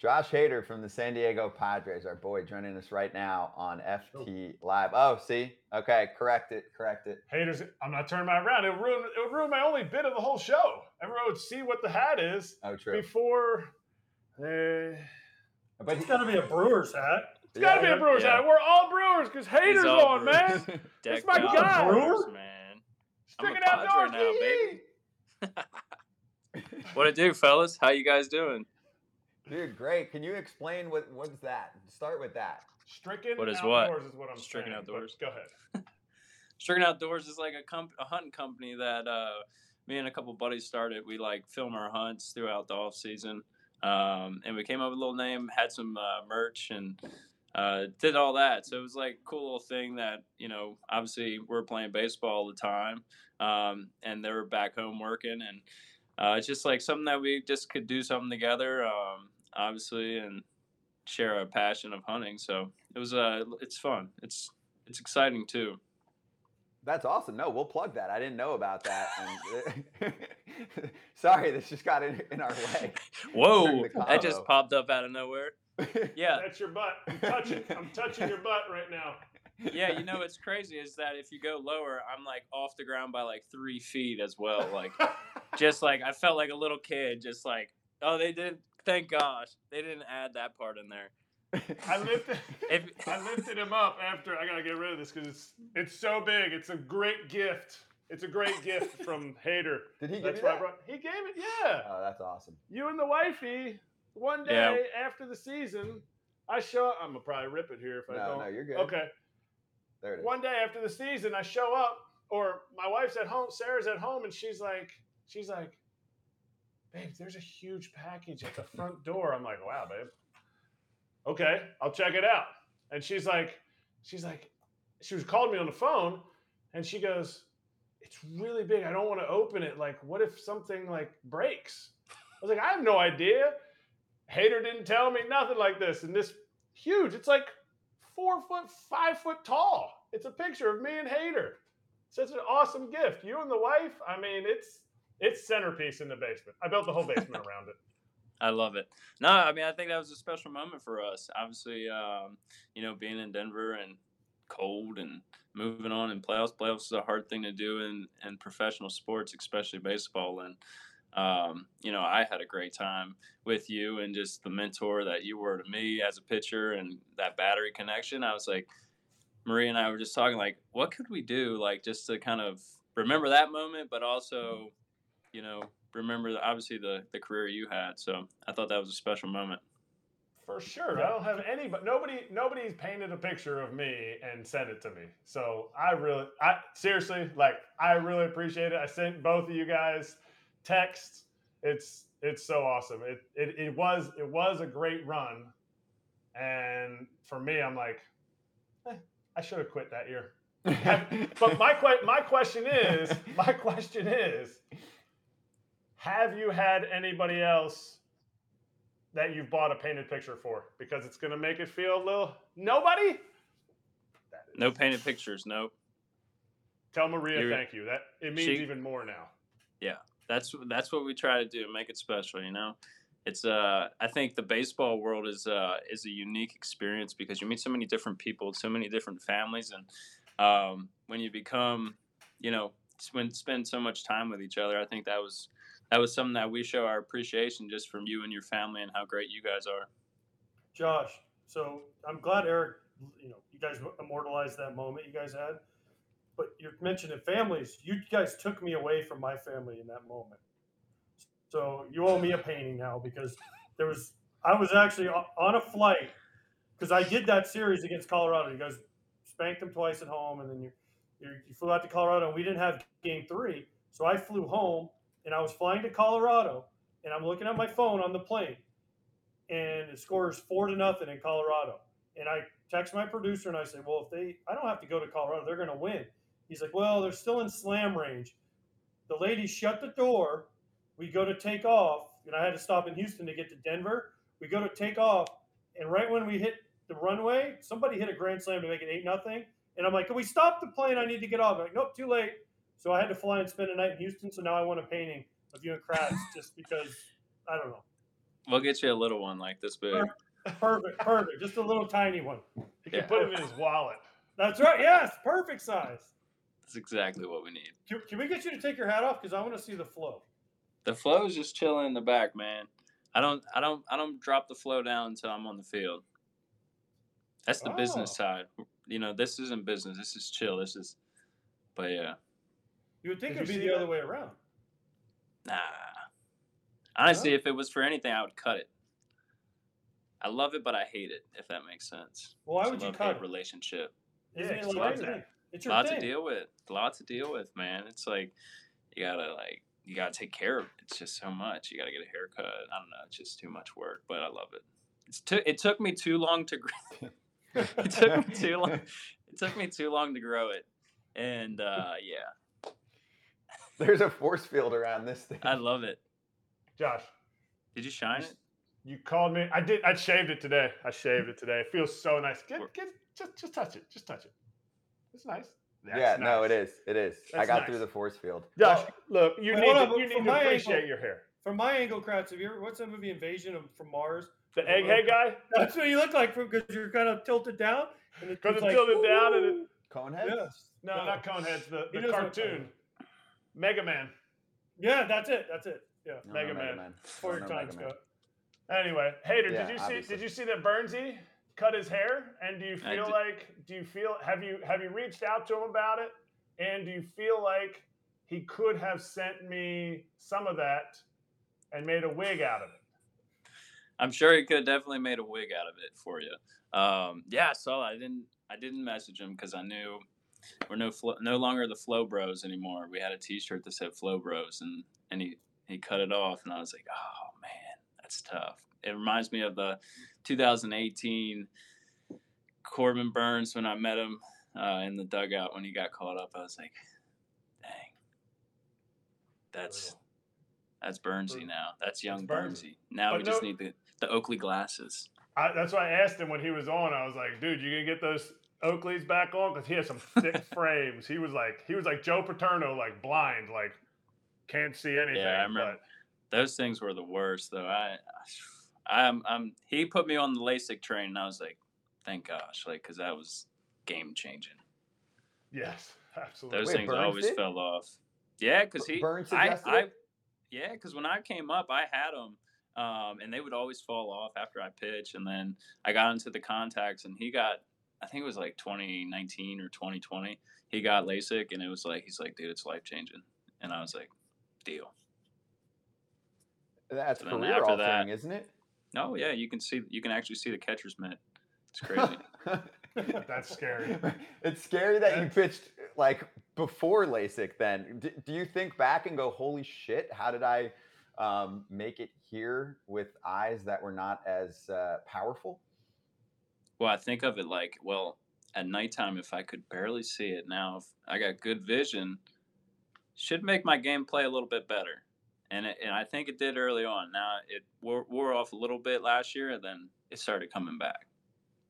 Josh Hader from the San Diego Padres, our boy, joining us right now on FT Live. Oh, see, okay, correct it, correct it. Haters, I'm not turning my around. It would ruin. It would ruin my only bit of the whole show. Everyone would see what the hat is Oh, true. before. Uh, But It's got to be a Brewer's hat. it's got to be a Brewers Yeah. hat. We're all Brewers because haters all on, Brewers. man. It's my guy. Brewer? man. Stick I'm a it out Padre north, now, baby. What it do, fellas? How you guys doing? Dude, great. Can you explain what what's that? Start with that. Stricken What is what? outdoors is what I'm Stricken saying, Outdoors. Go ahead. Stricken Outdoors is like a comp- a hunting company that uh, me and a couple buddies started. We like film our hunts throughout the off season, um, and we came up with a little name, had some uh, merch, and uh, did all that. So it was like a cool little thing that you know. Obviously, we're playing baseball all the time, um, and they were back home working, and uh, it's just like something that we just could do something together, um, obviously, and share our passion of hunting. So it was uh, it's fun. It's it's exciting too. That's awesome. No, we'll plug that. I didn't know about that. And sorry, this just got in, in our way. Whoa, that just popped up out of nowhere. Yeah, That's your butt. I'm touching. I'm touching your butt right now. yeah. You know what's crazy is that if you go lower, I'm like off the ground by like three feet as well. Like just like I felt like a little kid. Just like oh, they didn't. Thank gosh, they didn't add that part in there. I lifted. If I lifted him up after. I gotta get rid of this because it's it's so big. It's a great gift. It's a great gift from Hader. Did he give That's you why I that? brought. He gave it. Yeah. Oh, that's awesome. You and the wifey. One day Yeah. after the season, I show. Up. I'm gonna probably rip it here if I No, don't. no, you're good. Okay. There it is. One day after the season, I show up, or my wife's at home, Sarah's at home, and she's like, she's like, babe, there's a huge package at the front door. I'm like, wow, babe. Okay, I'll check it out. And she's like, she's like, she was called me on the phone, and she goes, it's really big. I don't want to open it. Like, what if something like breaks? I was like, I have no idea. Hader didn't tell me nothing like this. And this huge, it's like four foot, five foot tall. It's a picture of me and Hader. Such an awesome gift. You and the wife. I mean, it's it's centerpiece in the basement. I built the whole basement around it. I love it. No, I mean I think that was a special moment for us. Obviously, um, you know, being in Denver and cold and moving on in playoffs. Playoffs is a hard thing to do in in professional sports, especially baseball. And um, you know, I had a great time with you and just the mentor that you were to me as a pitcher and that battery connection. I was like, Maria and I were just talking like, what could we do, like just to kind of remember that moment, but also, you know, remember the, obviously the the career you had. So I thought that was a special moment. For sure. I don't have any, but nobody nobody's painted a picture of me and sent it to me. So I really, I seriously, like, I really appreciate it. I sent both of you guys texts. It's it's so awesome. It it, it was it was a great run, and for me, I'm like, eh, I should have quit that year. But my que- my question is, my question is, have you had anybody else that you've bought a painted picture for? Because it's going to make it feel a little nobody. No painted pictures. Nope. Tell Maria You're- thank you. That it means She- even more now. Yeah, that's that's what we try to do. Make it special. You know. It's uh I think the baseball world is uh is a unique experience because you meet so many different people, so many different families, and um, when you become, you know, spend spend so much time with each other, I think that was that was something that we show our appreciation just from you and your family and how great you guys are. Josh, so I'm glad Eric, you know, you guys immortalized that moment you guys had. But you're mentioning families. You guys took me away from my family in that moment. So you owe me a painting now because there was I was actually on a flight because I did that series against Colorado. You guys spanked them twice at home, and then you you, you flew out to Colorado, and we didn't have game three. So I flew home, and I was flying to Colorado, and I'm looking at my phone on the plane, and it scores four to nothing in Colorado. And I text my producer and I say, well, if they, I don't have to go to Colorado, they're going to win. He's like, well, they're still in slam range. The lady shut the door. We go to take off, and I had to stop in Houston to get to Denver. We go to take off, and right when we hit the runway, somebody hit a grand slam to make it eight nothing. And I'm like, can we stop the plane? I need to get off. I'm like, nope, too late. So I had to fly and spend a night in Houston. So now I want a painting of you and Kratz just because I don't know. We'll get you a little one like this big. Perfect, perfect. Just a little tiny one. He can Yeah. put him in his wallet. That's right. Yes, perfect size. That's exactly what we need. Can, can we get you to take your hat off because I want to see the flow? The flow is just chilling in the back, man. I don't, I don't, I don't drop the flow down until I'm on the field. That's the business Oh. side. You know, this isn't business. This is chill. This is, but yeah, You would think Did it'd be the that? other way around. nah. Honestly, if it was for anything, I would cut it. I love it, but I hate it. If that makes sense. Well, why It's a would you cut it? relationship? Yeah, Isn't it explain like- that. It's your Lots thing. to deal with. Lots to deal with, man. It's like you gotta like you gotta take care of it. It's just so much. You gotta get a haircut. I don't know. It's just too much work, but I love it. It's took it took me too long to grow. it took me too long. It took me too long to grow it, and uh, yeah, There's a force field around this thing. I love it. Josh, Did you shine it? you called me. I did. I shaved it today. I shaved it today. It feels so nice. Get, Work. get, just, just touch it. Just touch it. It's nice. yeah, That's no, nice. it is. It is. I got nice. through the force field. Josh, look, you Well, need hold to, you need from to my appreciate angle- your hair. From my angle, Kratz, have you ever what's that movie Invasion of, from Mars? The egghead guy, That's what you look like because you're kind of tilted down. And because it's like, tilted down and it, "Woo." Conehead? Yes. no, Yeah. not Coneheads, the, the knows what cartoon, Mega Man. Yeah, that's it. That's it. Yeah. No, Mega no, Man. For your No, time, Mega Man. Scott. Anyway, Hader, Yeah, did you see? Did you see that Bernsey cut his hair? And do you feel did. like? Do you feel? Have you have you reached out to him about it? And do you feel like he could have sent me some of that and made a wig out of it? I'm sure he could have definitely made a wig out of it for you. Um, yeah, so. I didn't. I didn't message him because I knew we're no flo- no longer the Flow Bros anymore. We had a T-shirt that said Flow Bros, and and he he cut it off, and I was like, oh man, that's tough. It reminds me of the 2018 Corbin Burnes when I met him uh, in the dugout when he got called up. I was like, dang, that's that's Burnsy now. That's young Burnsy. Burnsy. Now But we just need the the Oakley glasses. I, that's why I asked him when he was on. I was like, "Dude, you gonna get those Oakleys back on?" Because he has some thick frames. He was like, he was like Joe Paterno, like blind, like can't see anything. Yeah, I remember. Those things were the worst, though. I, I I'm, I'm. He put me on the LASIK train, and I was like, thank gosh, like, because that was game changing. Yes, absolutely. Those Wait, things Burnes always did? fell off. Yeah, because he. Burnes I, I, yeah, because when I came up, I had them, um, and they would always fall off after I pitch, and then I got into the contacts, and he got. I think it was like 2019 or 2020. He got LASIK, and it was like he's like, dude, it's life changing, and I was like, deal. That's So then career after altering, that- isn't it? Oh yeah, you can see you can actually see the catcher's mitt. It's crazy. That's scary. it's scary that you pitched like before LASIK. Then, D- do you think back and go, "Holy shit! How did I um, make it here with eyes that were not as uh, powerful?" Well, I think of it like, well, at nighttime, if I could barely see it, now if I got good vision, should make my game play a little bit better. And it, and I think it did early on. Now it wore, wore off a little bit last year, and then it started coming back.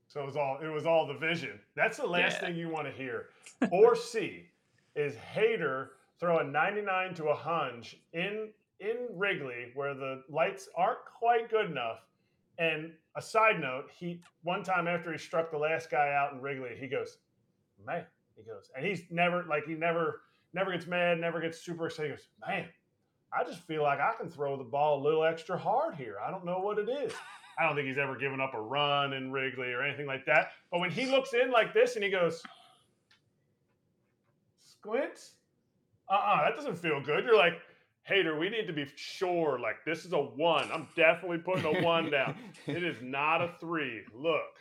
So it was all it was all the vision. That's the last Yeah. thing you want to hear or see is Hader throw a 99 to a hunch in in Wrigley where the lights aren't quite good enough. And a side note, he one time after he struck the last guy out in Wrigley, he goes, "Man," he goes, and he's never like he never never gets mad, never gets super excited. He goes, "Man, I just feel like I can throw the ball a little extra hard here. I don't know what it is." I don't think he's ever given up a run in Wrigley or anything like that. But when he looks in like this and he goes, squints, uh uh that doesn't feel good. You're like, Hader, we need to be sure, like, this is a one. I'm definitely putting a one down. It is not a three. Look,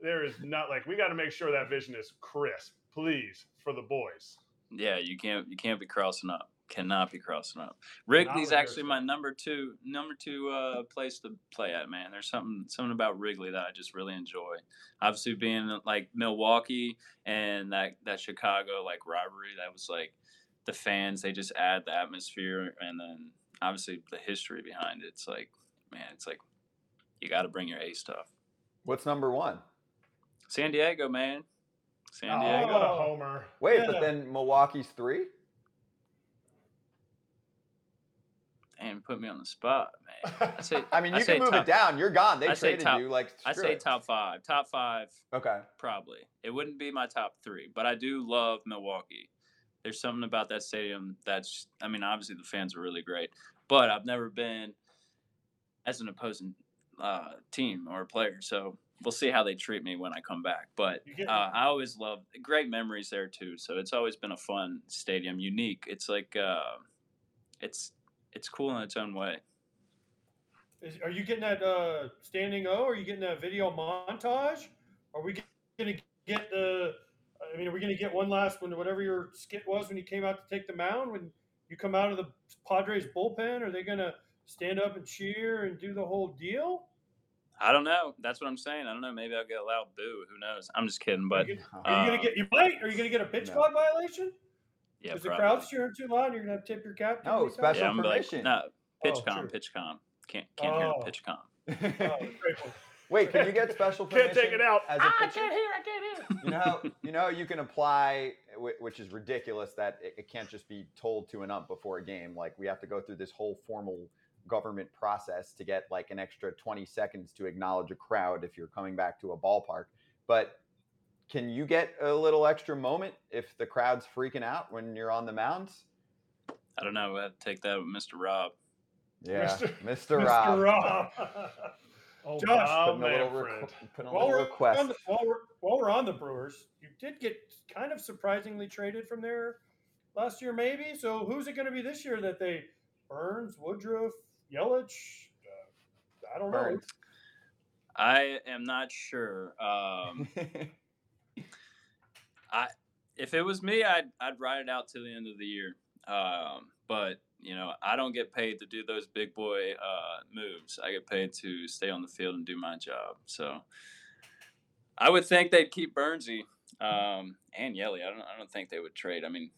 there is not, like, we got to make sure that vision is crisp, please, for the boys. Yeah, you can't you can't be crossing up. Cannot be crossing up. Wrigley's actually my number two number two uh, place to play at. Man, there's something something about Wrigley that I just really enjoy. Obviously, being like Milwaukee and that that Chicago like rivalry, that was like the fans. They just add the atmosphere, and then obviously the history behind it. It's like man, it's like you got to bring your A stuff. What's number one? San Diego, man. San Oh, Diego. what a homer. Wait, Yeah. but then Milwaukee's three. and put me on the spot, man. I say, I mean, I you say can move top- it down. You're gone. They I say traded top- you. Like I say it. top five. Top five, Okay. probably. It wouldn't be my top three, but I do love Milwaukee. There's something about that stadium that's. I mean, obviously the fans are really great, but I've never been as an opposing uh, team or player, so we'll see how they treat me when I come back. But uh, I always love great memories there too. So it's always been a fun stadium, unique. It's like uh, it's it's cool in its own way. Is, are you getting that uh, standing O? Are you getting that video montage? Are we going to get the? I mean, are we going to get one last one? Whatever your skit was when you came out to take the mound, when you come out of the Padres bullpen, are they going to stand up and cheer and do the whole deal? I don't know. That's what I'm saying. I don't know. Maybe I'll get a loud boo. Who knows? I'm just kidding. But are you, gonna- are you going uh, to get? You might. Are you going to get a pitch No. clock violation? yeah, Because the probably. crowd's cheering too loud. You're going to have to tip your cap. No, special Yeah, I'm gonna like, no, pitch Oh, com, true. pitch com. Can't can't hear Oh. the pitch com. Oh, great one. Wait, can you get special permission? Can't take it out. as a Ah, I can't hear. I can't hear. You know, how, you know, you can apply, which is ridiculous that it, it can't just be told to an ump before a game. Like we have to go through this whole formal government process to get like an extra 20 seconds to acknowledge a crowd if you're coming back to a ballpark. But can you get a little extra moment if the crowd's freaking out when you're on the mounds? I don't know. I have to take that with Mr. Rob. Yeah, Mr. Mr. Mr. Rob. Rob. Oh, Josh, Bob Putting a little, Manfred. requ- putting a while, little we're request. on the, while, we're, while we're on the Brewers, you did get kind of surprisingly traded from there last year, maybe. So who's it going to be this year that they Burnes, Woodruff, Yelich? Uh, I don't know. Burnes. I am not sure. Um, if it was me, I'd I'd ride it out to the end of the year. Um, but you know, I don't get paid to do those big boy uh, moves. I get paid to stay on the field and do my job. So I would think they'd keep Bernsey um, and Yelly. I don't I don't think they would trade. I mean,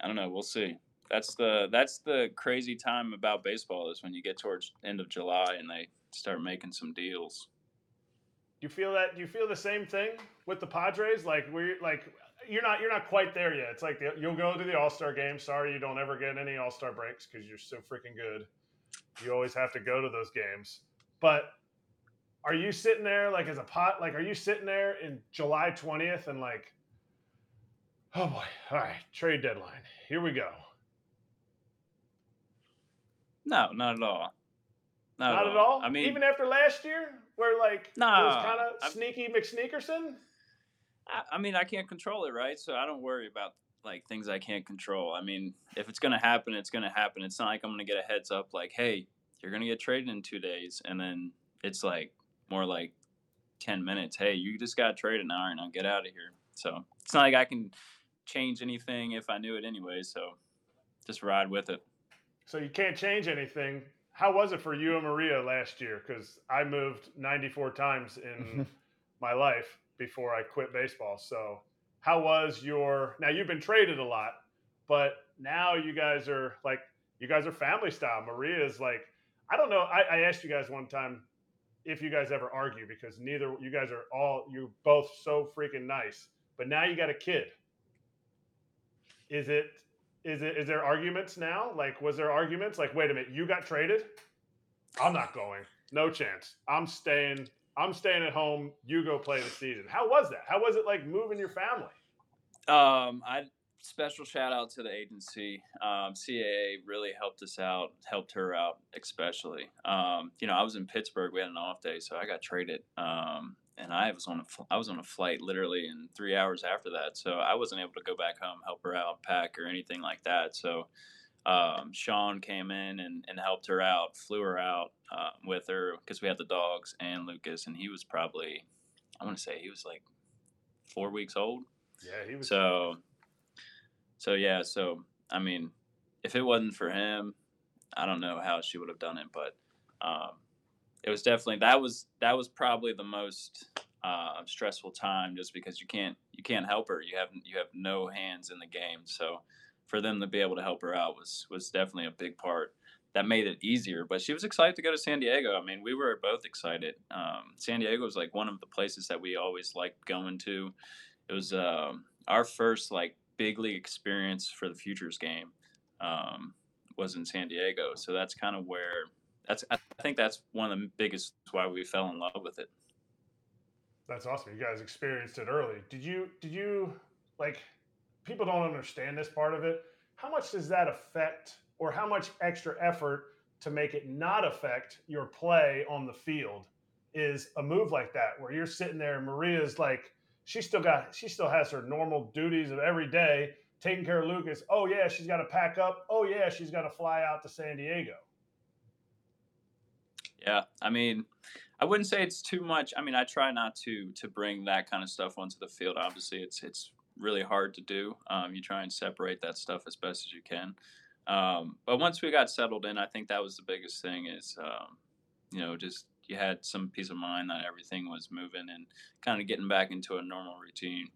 I don't know. We'll see. That's the that's the crazy time about baseball is when you get towards end of July and they start making some deals. Do you feel that? Do you feel the same thing with the Padres? Like we're like you're not you're not quite there yet. It's like the, you'll go to the All Star game. Sorry, you don't ever get any All Star breaks because you're so freaking good. You always have to go to those games. But are you sitting there like as a pot? Like, are you sitting there in July twentieth and like, oh boy, all right, trade deadline. Here we go. No, not at all. Not, Not at all. I mean, even after last year, where like it was kind of sneaky McSneakerson. I, I mean, I can't control it, right? So I don't worry about like things I can't control. I mean, if it's gonna happen, it's gonna happen. It's not like I'm gonna get a heads up like, hey, you're gonna get traded in two days, and then it's like more like ten minutes. Hey, you just got traded now, and I'll get out of here. So it's not like I can change anything if I knew it anyway. So just ride with it. So you can't change anything. How was it for you and Maria last year? Because I moved 94 times in my life before I quit baseball. So how was your? Now you've been traded a lot, but now you guys are like you guys are family style. Maria is like I don't know. I, I asked you guys one time if you guys ever argue because neither you guys are all you're both so freaking nice. But now you got a kid. Is it is it is there arguments now? Like was there arguments? Like wait a minute, you got traded? I'm not going. No chance. I'm staying. I'm staying at home. You go play the season. How was that? How was it like moving your family? Um, I special shout out to the agency. Um, CAA really helped us out, helped her out especially. Um, you know, I was in Pittsburgh. We had an off day, so I got traded. Um, and I was on a fl- I was on a flight literally in three hours after that, so I wasn't able to go back home, help her out, pack or anything like that. So. Um, Sean came in and, and helped her out, flew her out uh, with her because we had the dogs and Lucas, and he was probably, I want to say he was like four weeks old. Yeah, he was. So, so yeah, so I mean, if it wasn't for him, I don't know how she would have done it, but um, it was definitely that was that was probably the most uh, stressful time, just because you can't you can't help her. You have you have no hands in the game, so for them to be able to help her out was was definitely a big part. That made it easier, but she was excited to go to San Diego. I mean, we were both excited. Um, San Diego was like one of the places that we always liked going to it was um, our first like big league experience for the futures game um, was in San Diego. So that's kind of where that's I think that's one of the biggest why we fell in love with it. That's awesome. You guys experienced it early. Did you did you like people don't understand this part of it? How much does that affect or how much extra effort to make it not affect your play on the field is a move like that where you're sitting there and Maria's like she still got she still has her normal duties of every day taking care of Lucas. Oh yeah, she's got to pack up. Oh yeah, she's got to fly out to San Diego. Yeah, I mean, I wouldn't say it's too much. I mean, I try not to to bring that kind of stuff onto the field. Obviously, it's it's really hard to do. Um, you try and separate that stuff as best as you can. Um, but once we got settled in, I think that was the biggest thing. Is um, you know just you had some peace of mind that everything was moving and kind of getting back into a normal routine.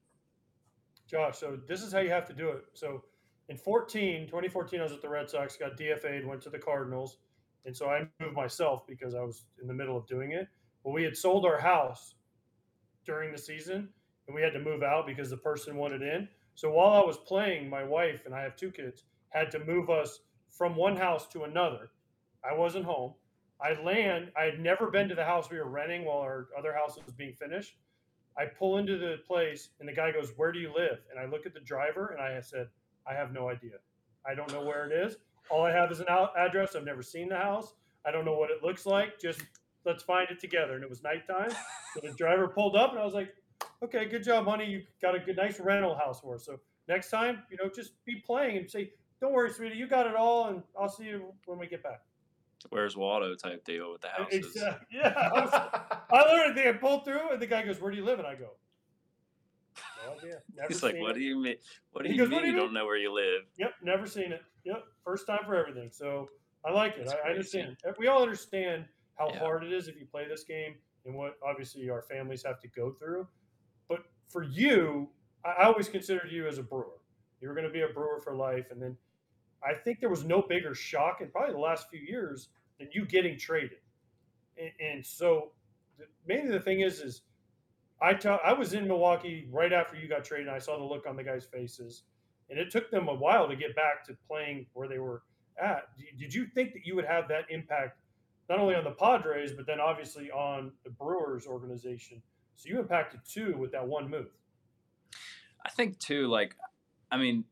Josh, so this is how you have to do it. So in 14, 2014, I was at the Red Sox, got DFA'd, went to the Cardinals. And so I moved myself because I was in the middle of doing it. Well, we had sold our house during the season and we had to move out because the person wanted in. So while I was playing, my wife and I have two kids had to move us from one house to another. I wasn't home. I land. I had never been to the house we were renting while our other house was being finished. I pull into the place and the guy goes, "Where do you live?" And I look at the driver and I said, "I have no idea. I don't know where it is. All I have is an address. I've never seen the house. I don't know what it looks like. Just let's find it together." And it was nighttime. So the driver pulled up and I was like, "Okay, good job, honey. You got a good, nice rental house for us." So next time, you know, just be playing and say, "Don't worry, sweetie. You got it all, and I'll see you when we get back." Where's Waldo type deal with the houses. Exactly. Yeah. I, was, I literally think I pulled through, and the guy goes, "Where do you live?" And I go, "No idea." Never He's like, "What it. do you mean? What do you goes, mean "What do you you don't know where you live?" Yep, never seen it. Yep, first time for everything. So I like it. I, I understand. Eh, we all understand how Yeah. hard it is if you play this game and what obviously our families have to go through. But for you, I always considered you as a brewer. You were going to be a brewer for life, and then I think there was no bigger shock in probably the last few years than you getting traded. And, and so, mainly the thing is, is I ta- I was in Milwaukee right after you got traded. And I saw the look on the guys' faces, and it took them a while to get back to playing where they were at. Did you think that you would have that impact not only on the Padres, but then obviously on the Brewers organization? So you impacted two with that one move. I think too, like, I mean,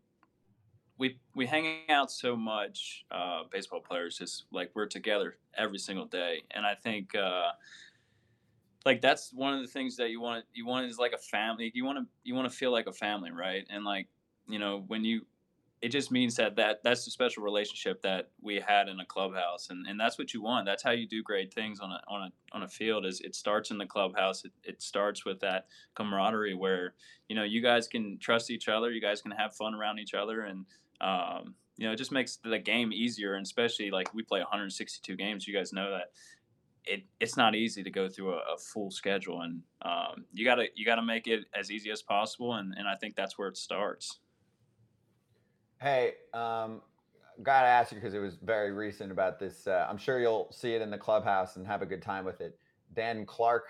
we we hang out so much, uh, baseball players, just like we're together every single day, and I think, uh, like that's one of the things that you want. You want is like a family. You want to you want to feel like a family, right? And like you know when you, it just means that that that's the special relationship that we had in a clubhouse, and and that's what you want. That's how you do great things on a on a on a field. Is it starts in the clubhouse. It, it starts with that camaraderie where you know you guys can trust each other you guys can have fun around each other and um, you know it just makes the game easier and especially like we play 162 games you guys know that it, it's not easy to go through a, a full schedule and um, you gotta you gotta make it as easy as possible and, and i think that's where it starts Hey, um, gotta ask you because it was very recent about this. Uh, I'm sure you'll see it in the clubhouse and have a good time with it. Dan Clark,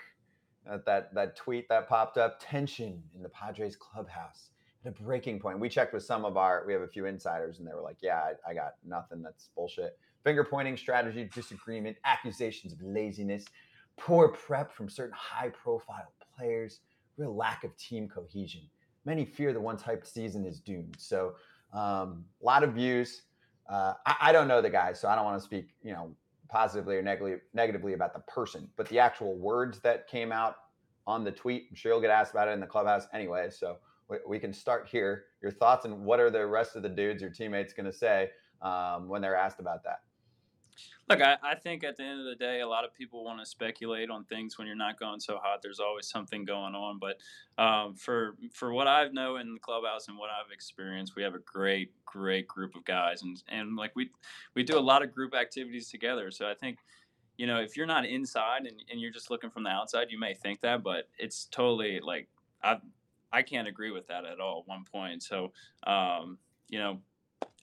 uh, that that tweet that popped up, tension in the Padres clubhouse at a breaking point. We checked with some of our, we have a few insiders, and they were like, "Yeah, I, I got nothing. That's bullshit." Finger pointing, strategy, disagreement, accusations of laziness, poor prep from certain high-profile players, real lack of team cohesion. Many fear the once hyped season is doomed. So um, a lot of views. Uh, I, I don't know the guy, so I don't want to speak, you know, positively or negatively negatively about the person, but the actual words that came out on the tweet. I'm sure you'll get asked about it in the clubhouse anyway. So we, we can start here. Your thoughts and what are the rest of the dudes, your teammates, going to say um, when they're asked about that? Look, I, I think at the end of the day, a lot of people want to speculate on things when you're not going so hot. There's always something going on. But um, for for what I know in the clubhouse and what I've experienced, we have a great, great group of guys, and and like we we do a lot of group activities together. So I think. You know, if you're not inside and, and you're just looking from the outside, you may think that, but it's totally like I I can't agree with that at all. At one point, so um, you know,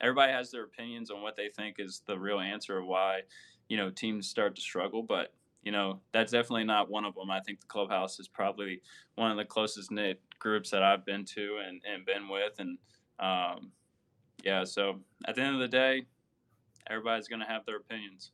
everybody has their opinions on what they think is the real answer of why you know teams start to struggle but you know that's definitely not one of them i think the clubhouse is probably one of the closest knit groups that i've been to and, and been with and um, yeah so at the end of the day everybody's gonna have their opinions.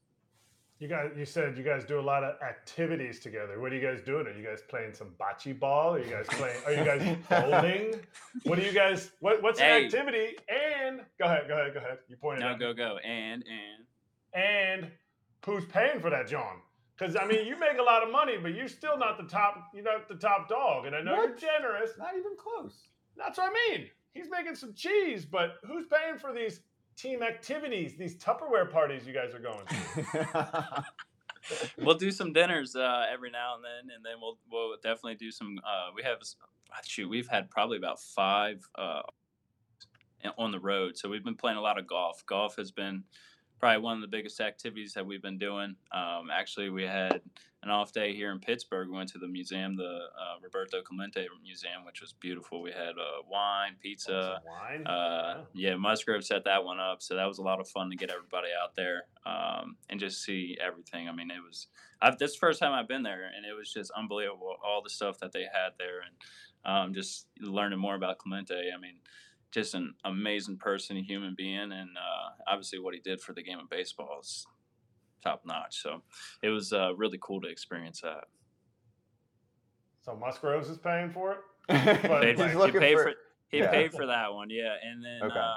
You guys, you said you guys do a lot of activities together. What are you guys doing? Are you guys playing some bocce ball? Are you guys playing? Are you guys bowling? What do you guys? What, what's Hey. an activity? And go ahead, go ahead, go ahead. You pointed No, out. go go and and And who's paying for that, John? Because I mean, you make a lot of money, but you're still not the top. You're not the top dog. And I know you're generous. Not even close. That's what I mean. He's making some cheese, but who's paying for these team activities, these Tupperware parties you guys are going to? we'll do some dinners uh, every now and then, and then we'll we'll definitely do some. Uh, we have shoot, we've had probably about five uh, on the road, so we've been playing a lot of golf. Golf has been probably one of the biggest activities that we've been doing. Um, actually, we had an off day here in Pittsburgh. We went to the museum, the uh, Roberto Clemente Museum, which was beautiful. We had uh, wine, pizza. Wine. Uh, yeah, Musgrove set that one up, so that was a lot of fun to get everybody out there um, and just see everything. I mean, it was I've, this first time I've been there, and it was just unbelievable all the stuff that they had there, and um, just learning more about Clemente. I mean, just an amazing person, a human being, and uh, obviously what he did for the game of baseball is top notch. So it was uh, really cool to experience that. so Musgroves is paying for it. But paid, he's he looking paid for- for, he yeah. paid for that one, yeah. And then Okay. uh,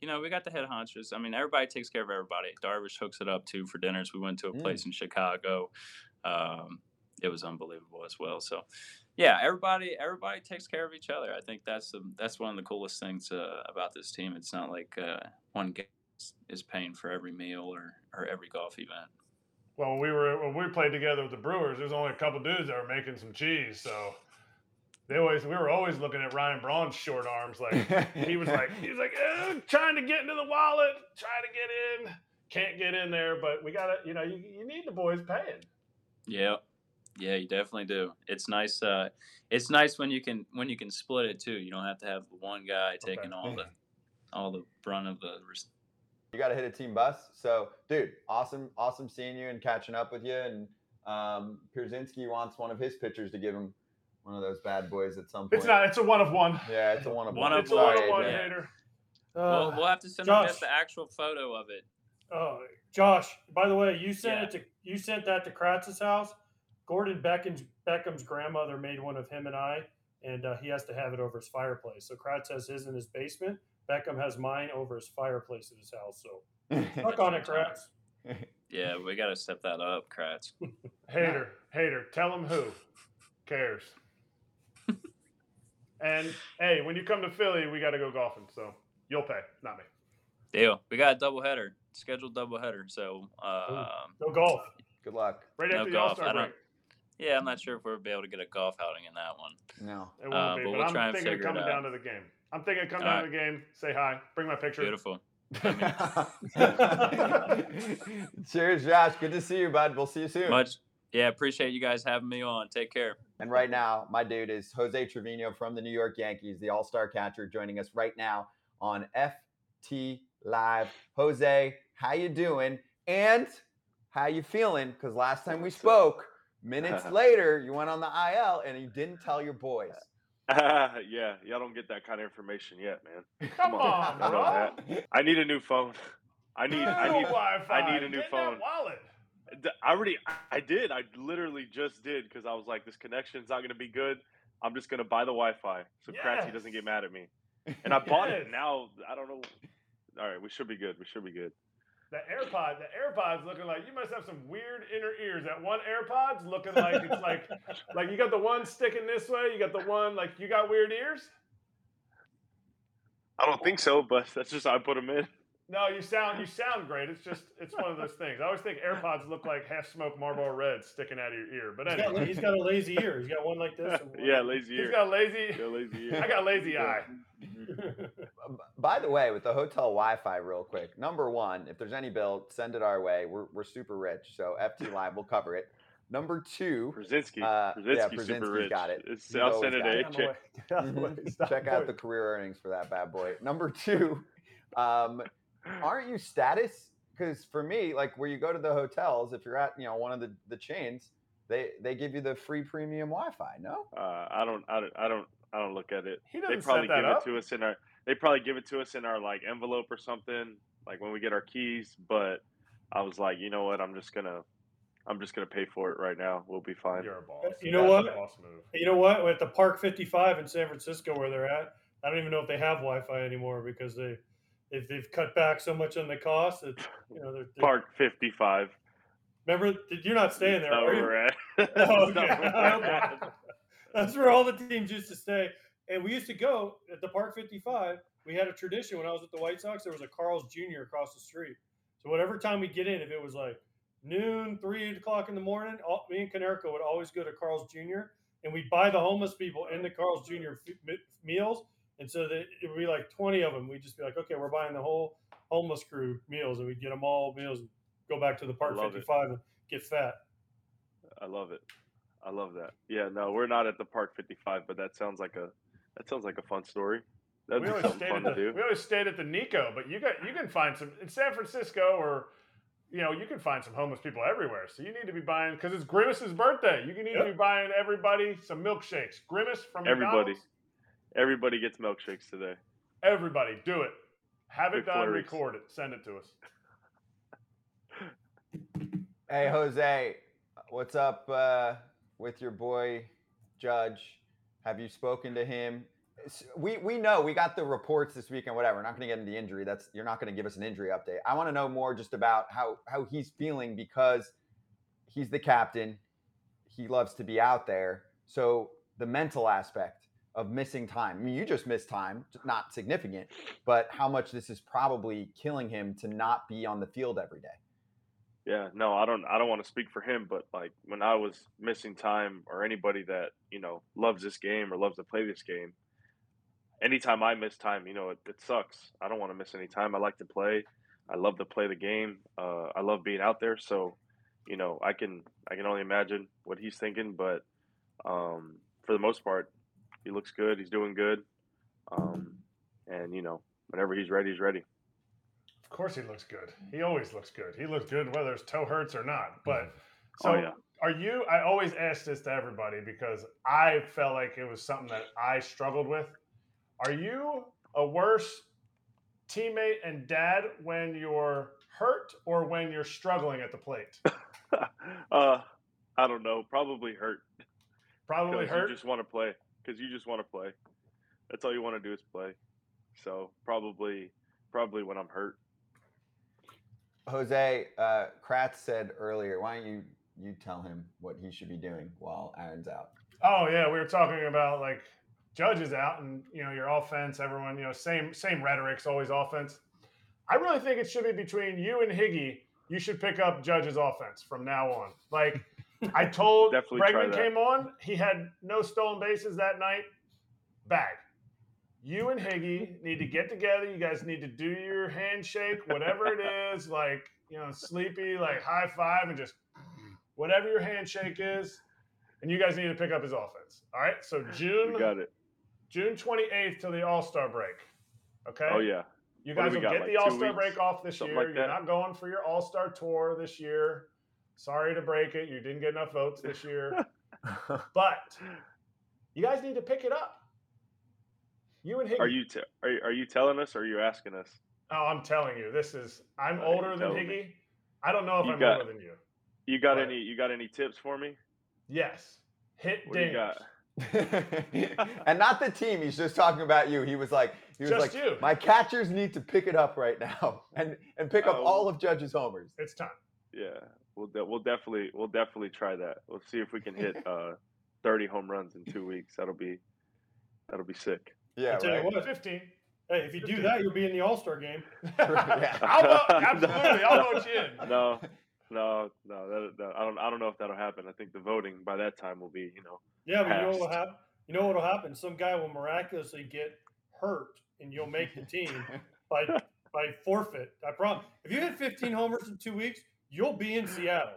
you know we got the head honchos. I mean, everybody takes care of everybody. Darvish hooks it up too for dinners. We went to a Mm. place in Chicago. Um, it was unbelievable as well. So yeah, everybody everybody takes care of each other. I think that's the that's one of the coolest things uh, about this team. It's not like uh, one guy is- paying for every meal or or every golf event. Well, when we were when we played together with the Brewers, there's only a couple dudes that were making some cheese. So they always we were always looking at Ryan Braun's short arms, like he was like he was like "Eh, trying to get into the wallet, trying to get in, can't get in there. But we gotta, you know, you, you need the boys paying. Yeah, yeah, you definitely do. It's nice. Uh, it's nice when you can when you can split it too. You don't have to have one guy taking all the all the brunt of the. res- you got to hit a team bus. So, dude, awesome, awesome seeing you and catching up with you. And um, Pierzynski wants one of his pitchers to give him one of those bad boys at some point. It's not. It's a one of one. Yeah, it's a one of One one. of It's a one Sorry, of one, AJ. yeah. Hader. We'll, Uh, we'll have to send him Josh. just the actual photo of it. Oh, Josh. By the way, you sent Yeah. it to you sent that to Kratz's house. Gordon Beckham's Beckham's grandmother made one of him and I, and uh, he has to have it over his fireplace. So Kratz has his in his basement. Beckham has mine over his fireplace at his house. So fuck on it, Kratz. Yeah, we got to step that up, Kratz. Hader, Hader. Tell him who cares. and hey, when you come to Philly, we got to go golfing. So you'll pay, not me. Deal. We got a doubleheader, scheduled doubleheader. So, um, Go golf. Good luck. Right No after the golf, All Star I don't- break. Yeah, I'm not sure if we'll be able to get a golf outing in that one. No. It won't Uh, be, but but, we'll I'm try and thinking of figure it coming out. down to the game. I'm thinking of coming All down to the game, say hi, bring my picture. Beautiful. Cheers, Josh. Good to see you, bud. We'll see you soon. Much. Yeah, appreciate you guys having me on. Take care. And right now, my dude is Jose Trevino from the New York Yankees, the All Star catcher, joining us right now on FT Live. Jose, how you doing? And how you feeling? Because last time we spoke, minutes later, you went on the IL and you didn't tell your boys. yeah, y'all don't get that kind of information yet, man. Come on, I bro. I need a new phone. I need, I need, Wi-Fi. I need a new Get phone. That wallet. D- I already, I did. I literally just did because I was like, this connection's not going to be good. I'm just going to buy the Wi-Fi so Kratzy doesn't get mad at me. And I bought Yes. it. Now I don't know. All right, we should be good. We should be good. The AirPod, the AirPods looking like you must have some weird inner ears. That one AirPod's looking like it's like like you got the one sticking this way, you got the one like you got weird ears. I don't think so, but that's just how I put them in. No, you sound you sound great. It's just it's one of those things. I always think AirPods look like half smoked Marlboro Red sticking out of your ear. But He's got, anyway, he's got a lazy ear. He's got one like this. one yeah, like- lazy He's got lazy. Yeah, lazy ear. I got lazy eye. By the way, with the hotel Wi-Fi, real quick. Number one, if there's any bill, send it our way. We're, we're super rich, so FT Live will cover it. Number two, Pierzynski. Uh, yeah, Pierzynski's super Pierzynski's rich. got it. It's, I'll send it got to it. Get out of the HJ. way. Get out of the way. Mhm. Stop check out the career earnings for that bad boy. Number two, um, aren't you status? Because for me, like where you go to the hotels, if you're at you know one of the, the chains, they they give you the free premium Wi-Fi. No, Uh, I don't, I don't, I don't, I don't look at it. He They doesn't probably set that give up. it to us in our. They probably give it to us in our like envelope or something. like when we get our keys. But I was like, you know what? I'm just gonna I'm just gonna pay for it right now. We'll be fine. You're a boss. You know That's what? boss move. You know what? At the Park 55 in San Francisco, where they're at, I don't even know if they have Wi-Fi anymore because they they've, they've cut back so much on the cost. That, you know, they're, they're- Park 55. Remember, you're not staying there. That's are you? where. Oh, That's not okay. where we're. That's where all the teams used to stay. And we used to go at the Park 55. We had a tradition when I was at the White Sox. There was a Carl's Jr. across the street. So whatever time we get in, if it was like noon, three o'clock in the morning, all, me and Konerko would always go to Carl's Jr. and we'd buy the homeless people in the Carl's Jr. f- meals. And so that it would be like 20 of them. We'd just be like, okay, we're buying the whole homeless crew meals, and we'd get them all meals and go back to the Park love it. 55 and get fat. I love it. I love that. Yeah, no, we're not at the Park 55, but that sounds like a that sounds like a fun story. That'd we be always stayed fun at to the, do. we always stayed at the Nikko, but you got you can find some in San Francisco or you know you can find some homeless people everywhere. So you need to be buying because it's Grimace's birthday. You can need to be buying everybody some milkshakes. Grimace from Everybody. McDonald's. Everybody gets milkshakes today. Everybody, do it. Have it done. McFlurries. Record it. Send it to us. Hey Jose, what's up uh, with your boy Judge? Have you spoken to him? We we know we got the reports this week and whatever. We're not going to get into the injury. That's you're not going to give us an injury update. I want to know more just about how how he's feeling because he's the captain. He loves to be out there. So the mental aspect of missing time. I mean, you just missed time, not significant, but how much this is probably killing him to not be on the field every day. Yeah, no, I don't I don't want to speak for him, but like when I was missing time or anybody that, you know, loves this game or loves to play this game, anytime I miss time, you know, it, it sucks. I don't want to miss any time. I like to play. I love to play the game. Uh, I love being out there. So, you know, I can I can only imagine what he's thinking, but um, for the most part, he looks good. He's doing good. Um, and you know, whenever he's ready, he's ready. Of course, he looks good. He always looks good. He looks good whether his toe hurts or not. But so Oh, yeah. are you? I always ask this to everybody because I felt like it was something that I struggled with. Are you a worse teammate and dad when you're hurt or when you're struggling at the plate? uh, I don't know. Probably hurt. Probably hurt. You just want to play because you just want to play. That's all you want to do is play. So probably, probably when I'm hurt. Jose, uh, Kratz said earlier, why don't you you tell him what he should be doing while Aaron's out? Oh yeah, we were talking about like judges out and you know your offense. Everyone you know same same rhetoric's always offense. I really think it should be between you and Higgy. You should pick up Judge's offense from now on. Like I told Bregman came on, he had no stolen bases that night. Bag. You and Higgy need to get together. You guys need to do your handshake, whatever it is, like you know, sleepy, like high five, and just whatever your handshake is and you guys need to pick up his offense. All right. So June We got it. June 28th to the All Star break. Okay. Oh yeah. You guys will got, get like the All Star break off this year. like You're not going for your All Star tour this year. Sorry to break it. You didn't get enough votes this year. but you guys need to pick it up. You and Higgy. Are you te- are you, are you telling us or are you asking us? Oh, I'm telling you, this is. I'm you're older than telling me. Higgy. I don't know if You I'm got- older than you. You got Right. any you got any tips for me? Yes. Hit What do dingers. and not the team. He's just talking about you. He was like, he was Just like, you. my catchers need to pick it up right now and and pick up Oh. all of Judge's homers. It's time. Yeah. We'll de- we'll definitely we'll definitely try that. We'll see if we can hit uh 30 home runs in 2 weeks. That'll be that'll be sick. Yeah, I tell right. what, 15. hey, if you do that, you'll be in the All Star game. Yeah. I'll vote, absolutely. I'll vote you in. No. No, no, that, that, I don't. I don't know if that'll happen. I think the voting by that time will be, you know, Yeah, but you know what'll happen? You know what'll happen? Some guy will miraculously get hurt, and you'll make the team by by forfeit. I promise. If you hit 15 homers in two weeks, you'll be in Seattle.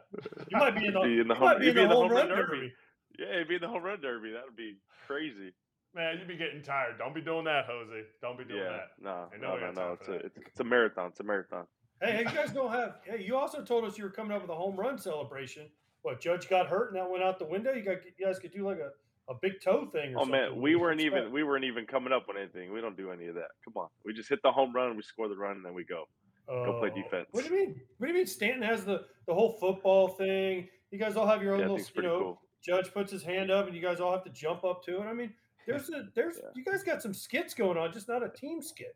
You might be in the, Be in the home- be in the home run derby. Yeah, it'd be in the home run derby. That would be crazy. Man, you'd be getting tired. Don't be doing that, Jose. Don't be doing yeah, that. no, I no, no, no. It's a, it's, it's a marathon. It's a marathon. Hey, hey, you guys don't have. Hey, you also told us you were coming up with a home run celebration. What Judge got hurt and that went out the window? You got you guys could do like a, a big toe thing. Or Oh man, we weren't even we weren't even coming up with anything. We don't do any of that. Come on, we just hit the home run, we score the run, and then we go. Go play Oh, defense. What do you mean? What do you mean? Stanton has the the whole football thing. You guys all have your own Yeah, little. You pretty know, cool. Judge puts his hand up, and you guys all have to jump up to it. I mean, there's a there's Yeah. you guys got some skits going on, just not a team skit.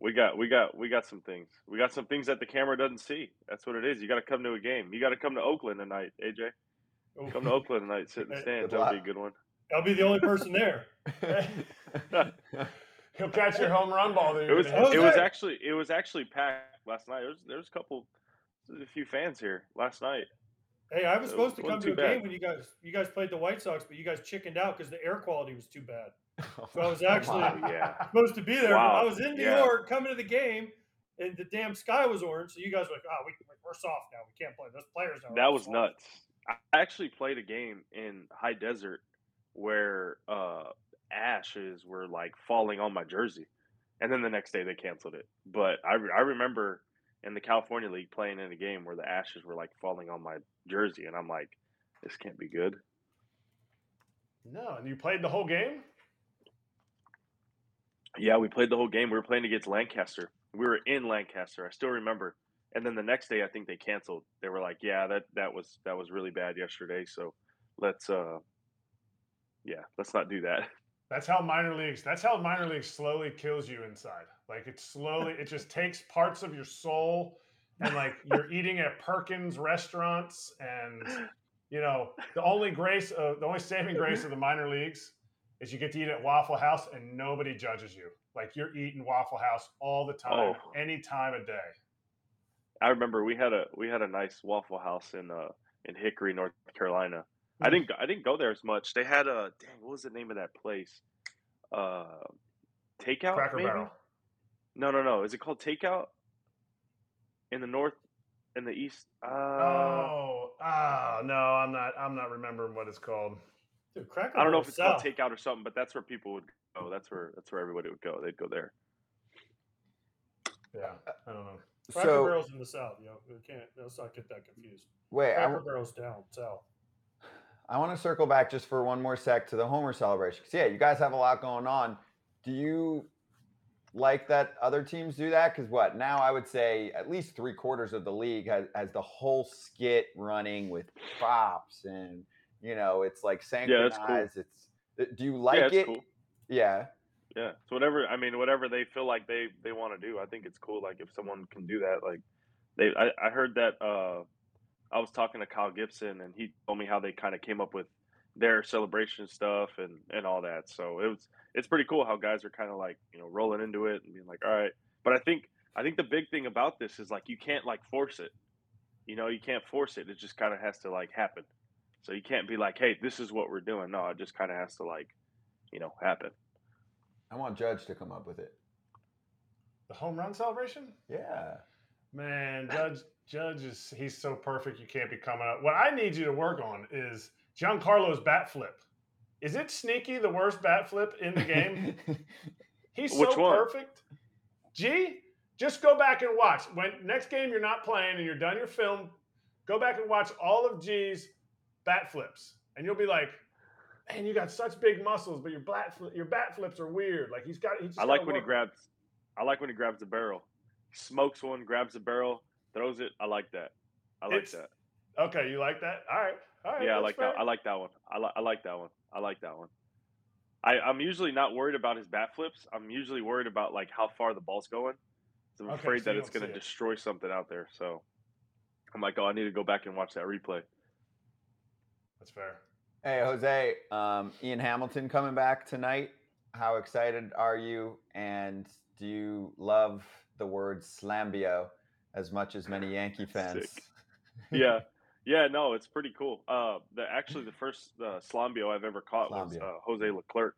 We got we got we got some things. We got some things that the camera doesn't see. That's what it is. You got to come to a game. You got to come to Oakland tonight, AJ. Oh, Come to Oakland tonight. Sit in the Good stands. That'll be a good one. I'll be the only person there. He'll catch your home run ball. That It you're was it was actually it was actually packed last night. There was there was a couple, there's a few fans here last night. Hey, I was It supposed to come to a too game when you guys you guys played the White Sox, but you guys chickened out because the air quality was too bad. So I was actually on. Yeah. supposed to be there. Wow, I was in New yeah. York coming to the game, and the damn sky was orange. So you guys were like, "Oh, we, we're soft now. We can't play. Those players are That was soft." nuts. I actually played a game in high desert where uh, ashes were like falling on my jersey, and then the next day they canceled it. But I, I remember in the California League playing in a game where the ashes were like falling on my jersey, and I'm like, this can't be good. No, and you played the whole game. Yeah, we played the whole game. We were playing against Lancaster. We were in Lancaster. I still remember. And then the next day, I think they canceled. They were like, "Yeah, that that was that was really bad yesterday. So let's uh, yeah, let's not do that." That's how minor leagues. That's how minor leagues slowly kills you inside. Like it slowly, it just takes parts of your soul, and like you're eating at Perkins restaurants, and you know the only grace, of, the only saving grace of the minor leagues is you get to eat at Waffle House, and nobody judges you. Like you're eating Waffle House all the time, Oh. any time of day. I remember we had a we had a nice Waffle House in uh in Hickory, North Carolina. I Mm. didn't go- I didn't go there as much. They had a dang, what was the name of that place? Uh, takeout. Cracker maybe? Barrel. No, no, no. Is it called takeout? In the north, in the east. Uh, oh, oh no, I'm not. I'm not remembering what it's called. Dude, Cracker I don't know if it's south. called takeout or something, but that's where people would go. That's where that's where everybody would go. They'd go there. Yeah, I don't know. Cracker so Barrel's in the south. You know, we can't. Let's not get that confused. wait, I, Cracker w- Barrel's down south. I want to circle back just for one more sec to the Homer celebration. Because yeah, you guys have a lot going on. Do you like that other teams do that? Because what now? I would say at least three quarters of the league has, has the whole skit running with props and you know it's like Yeah, that's cool. It's uh, do you like yeah, it? cool. Yeah. Yeah. So whatever I mean, whatever they feel like they they want to do, I think it's cool. Like if someone can do that, like they I, I heard that uh I was talking to Kyle Gibson and he told me how they kind of came up with their celebration stuff and and all that. So it was it's pretty cool how guys are kind of like, you know, rolling into it and being like, "All right." But I think I think the big thing about this is like you can't like force it. You know, you can't force it. It just kind of has to like happen. So you can't be like, "Hey, this is what we're doing." No, it just kind of has to like, you know, happen. I want Judge to come up with it. The home run celebration. Yeah. Man, Judge Judge is he's so perfect you can't be coming up. What I need you to work on is Giancarlo's bat flip. Is it sneaky the worst bat flip in the game? He's Which so one? perfect. G, just go back and watch. When next game you're not playing and you're done your film, go back and watch all of G's bat flips, and you'll be like, "Man, you got such big muscles, but your bat fli- your bat flips are weird." Like he's got. He just I like gotta when he grabs. I like when he grabs the barrel. Smokes one, grabs the barrel, throws it. I like that. I like It's- that. Okay, you like that? All right, all right. Yeah, I like fair. that. I like that one. I like. I like that one. I like that one. I, I'm usually not worried about his bat flips. I'm usually worried about like how far the ball's going. 'Cause I'm Okay, afraid so that it's don't going to it. destroy something out there. So I'm like, oh, I need to go back and watch that replay. That's fair. Hey, Jose, um, Ian Hamilton coming back tonight. How excited are you? And do you love the word slambio as much as many Yankee fans? Sick. yeah, yeah, no, it's pretty cool. Uh, the actually the first uh, Slambio I've ever caught was uh, Jose Leclerc.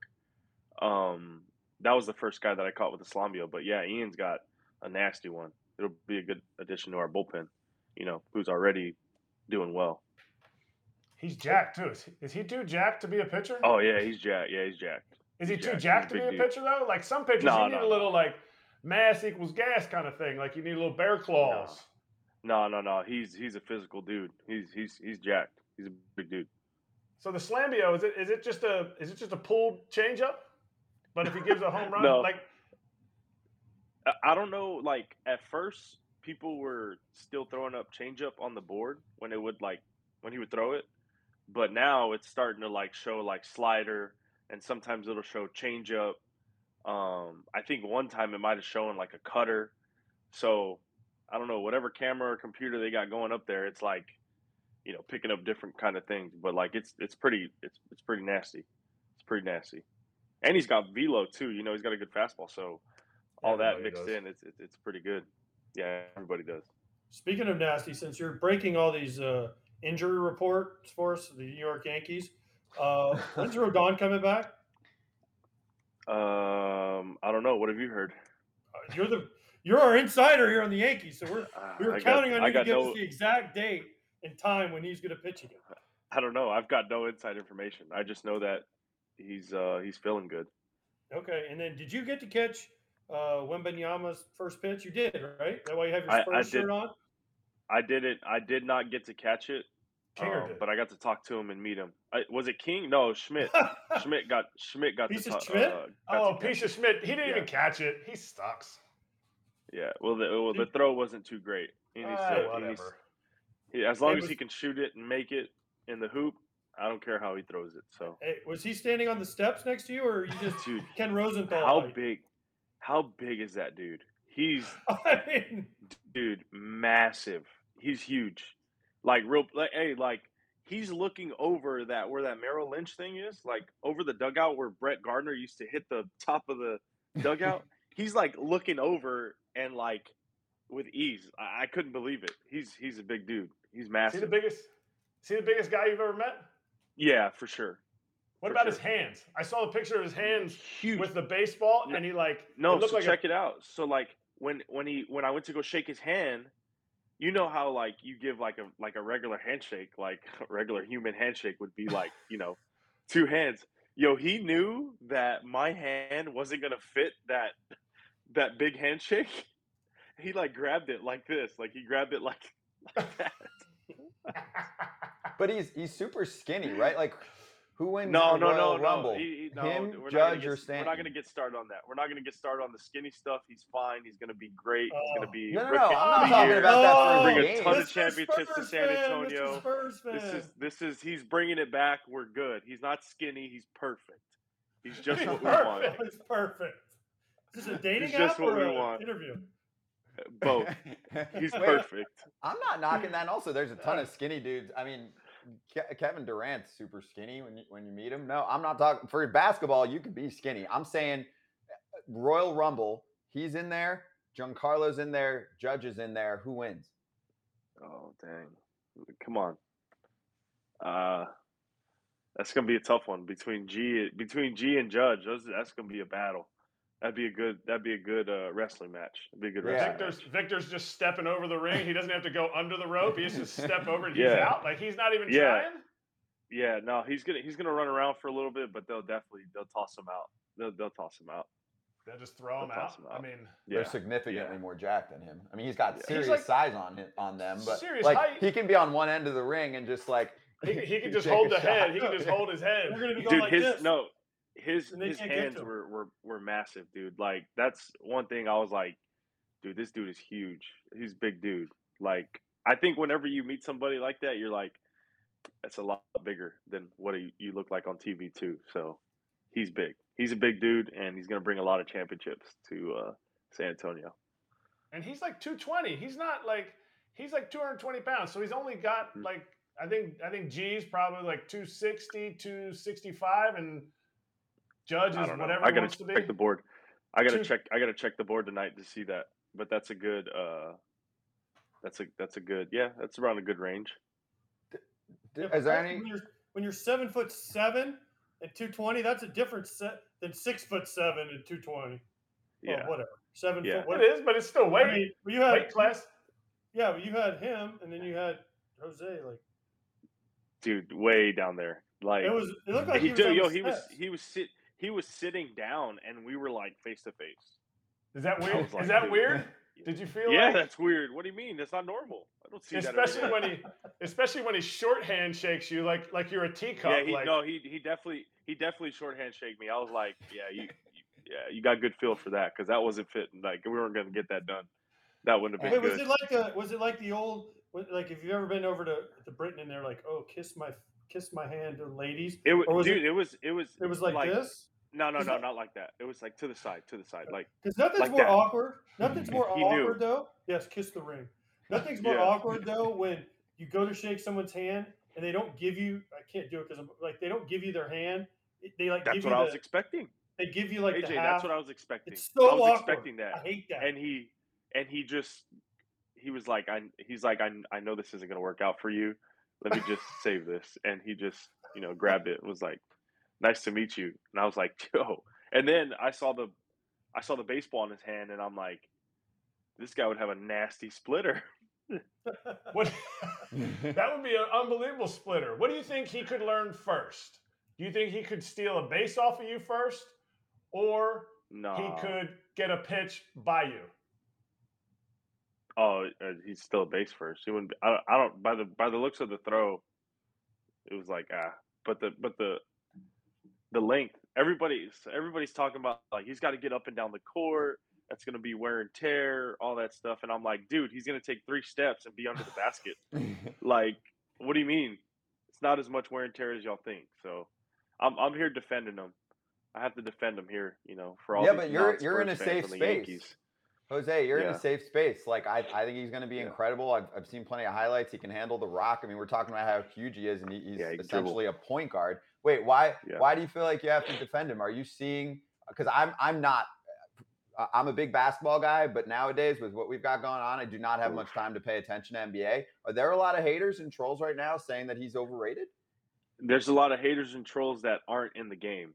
Um, that was the first guy that I caught with the Slambio. But yeah, Ian's got a nasty one. It'll be a good addition to our bullpen. You know, who's already doing well. He's jacked too. Is he, too jacked to be a pitcher? Oh yeah, he's jacked. Yeah, he's jacked. is he he's too jacked. jacked to be a a dude. pitcher though? Like some pitchers, No, you need no, a little like mass equals gas kind of thing. Like you need a little bear claws. No, no, no. He's he's a physical dude. He's he's he's jacked. He's a big dude. So the slambio is it is it just a is it just a pulled changeup? But if he gives a home run, No. like I- I don't know. Like at first, people were still throwing up changeup on the board when it would like when he would throw it, but now it's starting to like show like slider, and sometimes it'll show changeup. Um, I think one time it might have shown like a cutter. So I don't know whatever camera or computer they got going up there. It's like you know picking up different kind of things, but like it's it's pretty it's it's pretty nasty. It's pretty nasty, and he's got velo too. You know he's got a good fastball, so all that mixed does. in, it's, it's it's pretty good. Yeah, everybody does. Speaking of nasty, since you're breaking all these uh, injury reports for us, the New York Yankees, uh, when's Rodon coming back? Um, I don't know. What have you heard? Uh, You're the you're our insider here on the Yankees, so we're Uh, we were I got- counting on you to give no- us the exact date and time when he's going to pitch again. I don't know. I've got no inside information. I just know that he's uh he's feeling good. Okay, and then did you get to catch uh, Wembanyama's first pitch? You did, right? That why you have your I- I Spurs did. shirt on. I didn't. I did not get to catch it, Did. but I got to talk to him and meet him. I, was it King? No, Schmidt. Schmidt got Schmidt got Piece to of ta- Schmidt? Uh, Oh, catch Schmidt. He didn't Yeah. even catch it. He sucks. Yeah. Well, the well, the throw wasn't too great. He needs Ah, needs- whatever. he- as long It as he can shoot it and make it in the hoop, I don't care how he throws it. So, Hey, was he standing on the steps next to you, or you just dude, Ken Rosenthal? how height? big? How big is that dude? He's I mean, dude, massive. He's huge. Like real like hey, like he's looking over that where that Merrill Lynch thing is, like over the dugout where Brett Gardner used to hit the top of the dugout. he's like looking over and like with ease. I, I couldn't believe it. He's he's a big dude. He's massive. the biggest? Is he the biggest guy you've ever met? yeah, for sure. What For about his hands? I saw the picture of his hands Huge. with the baseball, No- and he like No, so like a- check it out. So like when when he when I went to go shake his hand, you know how like you give like a like a regular handshake, like a regular human handshake would be like, you know, two hands. Yo, he knew that my hand wasn't gonna fit that that big handshake. He like grabbed it like this, like he grabbed it like, like that. But he's he's super skinny, right? Like, who wins No, the no, no, Royal no. Rumble? He, he, no Him, we're not gonna Judge, get, or We're not gonna get started on that. We're not gonna get started on the skinny stuff. He's fine. He's gonna be great. He's Oh. gonna be No, no, no. I'm not talking year. about that for Bring a a game. ton of Mr. championships to San Antonio. Mr. This is this is he's bringing it back. We're good. He's not skinny. He's perfect. He's just He's what we want. perfect. It's perfect. Is this a dating He's just app what or we an want. interview? Both. He's Wait, perfect. I'm not knocking that. And Also, there's a ton of skinny dudes. I mean, Ke- Kevin Durant's super skinny when you when you meet him. No, I'm not talking for basketball. You could be skinny. I'm saying uh, Royal Rumble. He's in there. Giancarlo's in there. Judge is in there. Who wins? Oh dang! Come on. Uh, that's gonna be a tough one between G between G and Judge. Those, that's gonna be a battle. That'd be a good. That'd be a good uh, wrestling match. That'd be a good Yeah. wrestling Victor's match. Victor's just stepping over the ring. He doesn't have to go under the rope. He just step over and he's Yeah. out. Like he's not even Yeah. trying. Yeah, no, he's gonna he's gonna run around for a little bit, but they'll definitely they'll toss him out. They'll they'll toss him out. They'll just throw him They'll toss out. him I mean, Yeah, They're significantly yeah. more jacked than him. I mean, he's got Yeah. He's serious like- size on him, on them, but Serious like height. he can be on one end of the ring and just like he, can- he can just hold a the head. shot. He can just hold his head. We're gonna be going dude. like his this. no, his his hands were, were were massive, dude. Like that's one thing I was like, dude, this dude is huge. He's a big dude. Like I think whenever you meet somebody like that, you're like, that's a lot bigger than what you, you look like on TV too. So he's big. He's a big dude, and he's gonna bring a lot of championships to uh, San Antonio. and he's like 220. He's not like he's like 220 pounds. So he's only got Mm. like I think I think G's probably like 260, 265, and Judge I is whatever I gotta wants to be. check the board. I gotta Two- check. I gotta check the board tonight to see that. But that's a good. uh That's a that's a good. Yeah, that's around a good range. Is there any when you're, when you're seven foot seven and two twenty? That's a different set than six foot seven and two twenty. Yeah. Well, whatever. Seven Yeah. foot. What, It is, but it's still weight. I mean, you had weight class. yeah, but you had him, and then you had Jose. Like dude, way down there. Like it was. It looked like he he, was did. on Yo, the he was he was sit he was sitting down, and we were like face to face. Is that weird? like, is that dude, weird? Did you feel Yeah, like that's weird. What do you mean? That's not normal. I don't see that. especially when he especially when he shorthand shakes you like like you're a teacup. Yeah, he, like, no, he he definitely he definitely shorthand shake me. I was like, yeah, you, you yeah, you got good feel for that because that wasn't fitting. Like we weren't gonna get that done. That wouldn't have Wait, been was it like the was it like the old like if you've ever been over to, to Britain and they're like, oh, kiss my kiss my hand to ladies. It, wa- or was dude, it- it, was it was It was like, this No, no, no, not like that. It was like to the side, to the side, like because nothing's like more that. awkward. Nothing's more He knew. awkward though. Yes, kiss the ring. Nothing's more Yeah. awkward though when you go to shake someone's hand and they don't give you. I can't do it because I'm like they don't give you their hand. They like that's give what you I the, was expecting. they give you like AJ, the that's what I was expecting. It's so I was awkward. expecting I that, hate that. and he and he just he was like, I he's like, I I know this isn't gonna work out for you. Let me just save this, and he just you know grabbed it and was like, nice to meet you, and I was like, yo, and then I saw the I saw the baseball in his hand, and I'm like, this guy would have a nasty splitter. What? that would be an unbelievable splitter. What do you think he could learn first? Do you think he could steal a base off of you first, or No, he could get a pitch by you? Oh, uh, he's still a base first. He wouldn't. Be, I, don't- I don't. By the by the looks of the throw, it was like ah. But the but the the length. Everybody's everybody's talking about like he's got to get up and down the court. That's gonna be wear and tear, all that stuff. And I'm like, dude, he's gonna take three steps and be under the basket. Like, what do you mean? It's not as much wear and tear as y'all think. So, I'm I'm here defending him. I have to defend him here, you know, for all Yeah, but you're- you're in a safe space. Yankees. Jose, you're in a safe space. Like I, I think he's going to be Yeah. incredible. I've, I've seen plenty of highlights. He can handle the rock. I mean, we're talking about how huge he is, and he, he's Yeah, he essentially a point guard. Wait, why? Yeah. Why do you feel like you have to defend him? Are you seeing? Because I'm, I'm not. uh, I'm a big basketball guy, but nowadays with what we've got going on, I do not have much time to pay attention to NBA. Are there a lot of haters and trolls right now saying that he's overrated? there's a lot of haters and trolls that aren't in the game.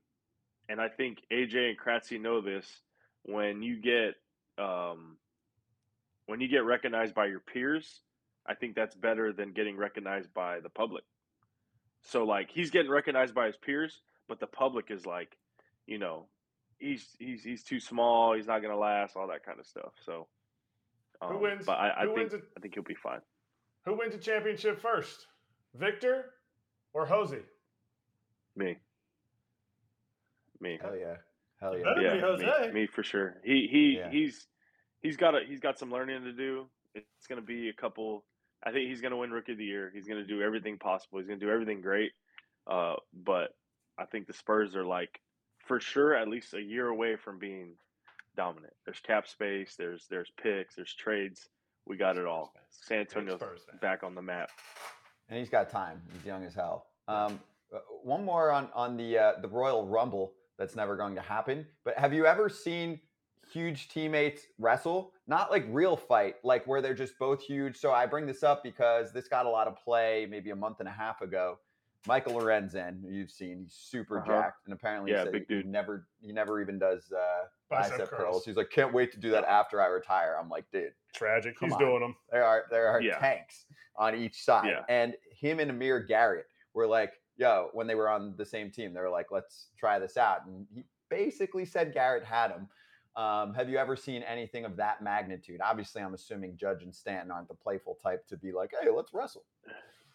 And I think AJ and Kratzy know this. When you get um, when you get recognized by your peers, I think that's better than getting recognized by the public. So like he's getting recognized by his peers, but the public is like, you know, he's he's he's too small, he's not gonna last, all that kind of stuff. So Who um, wins? But I, I who think wins? A, I think he'll be fine. who wins a championship first, Victor or Hosey? Me. Me. Hell yeah, hell yeah. Better be yeah, Jose. Me, me for sure. He he Yeah. he's he's got a he's got some learning to do. It's going to be a couple. I think he's going to win Rookie of the Year. He's going to do everything possible. He's going to do everything great. Uh, but I think the Spurs are like for sure at least a year away from being dominant. There's cap space. There's there's picks. There's trades. We got it all. San Antonio's back on the map. and he's got time. He's young as hell. Um, uh, one more on on the uh, the Royal Rumble that's never going to happen. But have you ever seen huge teammates wrestle? Not like real fight, like where they're just both huge. So I bring this up because this got a lot of play maybe a month and a half ago. Michael Lorenzen, you've seen, he's super Uh-huh. jacked, and apparently Yeah, he said big he dude. never he never even does uh, Bicep bicep, curls. curls. He's like, can't wait to do that after I retire. I'm like, dude, Tragic. Come He's on. doing them. there are there are Yeah. tanks on each side. Yeah. And him and Amir Garrett were like, yo, when they were on the same team, they were like, let's try this out. And he basically said Garrett had him. Um, have you ever seen anything of that magnitude? Obviously, I'm assuming Judge and Stanton aren't the playful type to be like, hey, let's wrestle.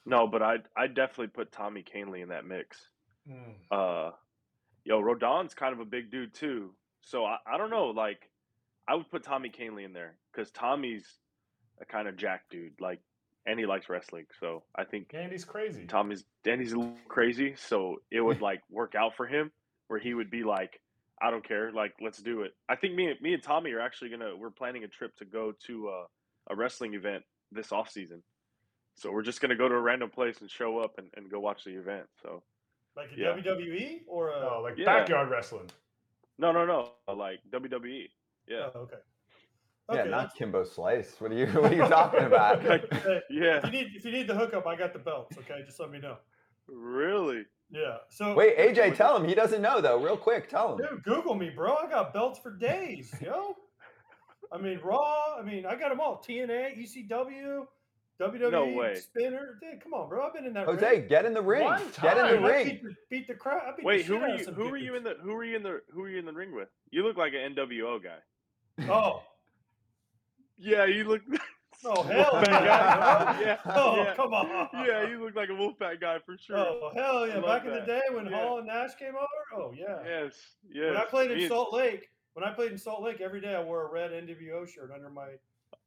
No, but I I definitely put Tommy Kahnle in that mix. Mm. uh yo rodon's kind of a big dude too so i, I don't know like i would put tommy Kahnle in there because tommy's a kind of jack dude like and he likes wrestling so i think Andy's crazy. tommy's and he's a little crazy so it would like work out for him where he would be like i don't care like let's do it i think me, and me and tommy are actually gonna we're planning a trip to go to uh, a wrestling event this off season so we're just gonna go to a random place and show up and, and go watch the event so Like a Yeah. WWE or a Oh, like Yeah. backyard wrestling. no no no like wwe yeah Oh, okay. yeah, Okay, not Kimbo Slice. What are you what are you talking about? Like, yeah if you need if you need the hookup, I got the belts. Okay, just let me know. Really? Yeah. So Wait, AJ, tell him. He doesn't know though. Real quick, tell him. Dude, Google me, bro. I got belts for days, yo. I mean, Raw. I mean, I got them all. TNA, ECW, WWE, No way. Spinner. Dude, come on, bro. I've been in that. Jose, ring. get in the ring. One Get in the I ring. beat the, beat the crap. I beat Wait, the who shit were out of you? Who were you in the? Who were you in the? Who were you in the ring with? You look like an NWO guy. Oh, Yeah, you look. Oh hell Wolfpack yeah! guy. Oh, bro. yeah, Oh, yeah. come on. Yeah, you look like a Wolfpack guy for sure. Oh hell yeah! I love Back in the day when Yeah. Hall and Nash came over. Oh yeah. Yes, yes. When I played in and- Salt Lake, when I played in Salt Lake, every day I wore a red NWO shirt under my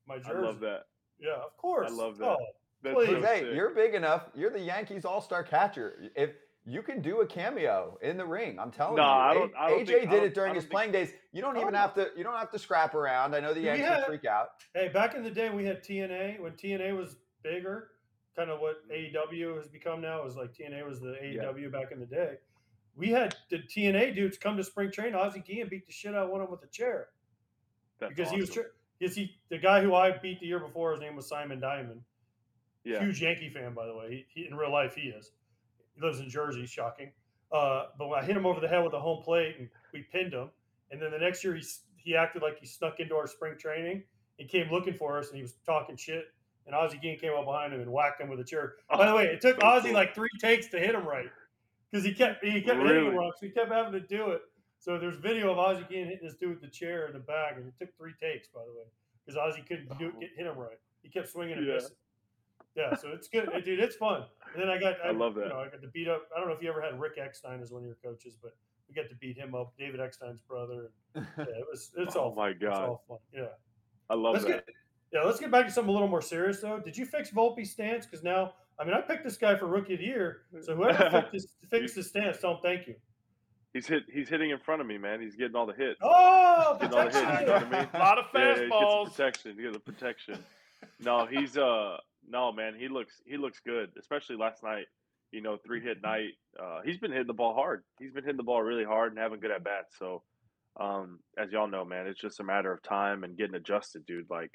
my jersey. I jersey. love that. Yeah, of course. I love that. Oh, That's Please. so Jose, sick. you're big enough. You're the Yankees All Star catcher. If you can do a cameo in the ring, I'm telling Nah, I you. don't- A- I don't AJ think- I did don't- it during his don't think- playing days. You don't even Oh. have to. You don't have to scrap around. I know the We Yankees freak out. Hey, back in the day, we had TNA when TNA was bigger, kind of what Mm-hmm. AEW has become now. is like TNA was the AEW back in the day. We had the TNA dudes come to spring training. Ozzie Guillen beat the shit out of one of them with a chair That's because he was awesome. tr- because he the guy who I beat the year before. His name was Simon Diamond. yeah. Huge Yankee fan, by the way. He, he in real life he is. He lives in Jersey. Shocking. Uh, but when I hit him over the head with a home plate and we pinned him, and then the next year he he acted like he snuck into our spring training. He came looking for us and he was talking shit. And Ozzie Guillen came up behind him and whacked him with a chair. By the way, it took cool. like three takes to hit him right because he kept he kept hitting Really? him wrong. So he kept having to do it. So there's video of Ozzie Guillen hitting this dude with the chair in the back, and it took three takes, by the way, because Ozzie couldn't do, Oh. get, hit him right. He kept swinging and Yeah. missing. Yeah, so it's good, dude. It's fun. And then I got, I love that. You know, I got to beat up. I don't know if you ever had Rick Eckstein as one of your coaches, but we got to beat him up. David Eckstein's brother. And, yeah, it was. It's Oh all. my god. It's God. all fun. Yeah. I love Let's that. get. Yeah, let's get back to something a little more serious though. Did you fix Volpe's stance? Because now, I mean, I picked this guy for rookie of the year. So whoever fixed his, fixed his stance, tell him thank you. He's hit. He's hitting in front of me, man. He's getting all the hits. Oh, Getting all the hits. You know what I mean? A lot of Yeah, he gets the protection. He gets the protection. No, he's uh no man. He looks he looks good, especially last night. You know, three hit night. Uh, he's been hitting the ball hard. He's been hitting the ball really hard and having good at bats. So, um, as y'all know, man, it's just a matter of time and getting adjusted, dude. Like,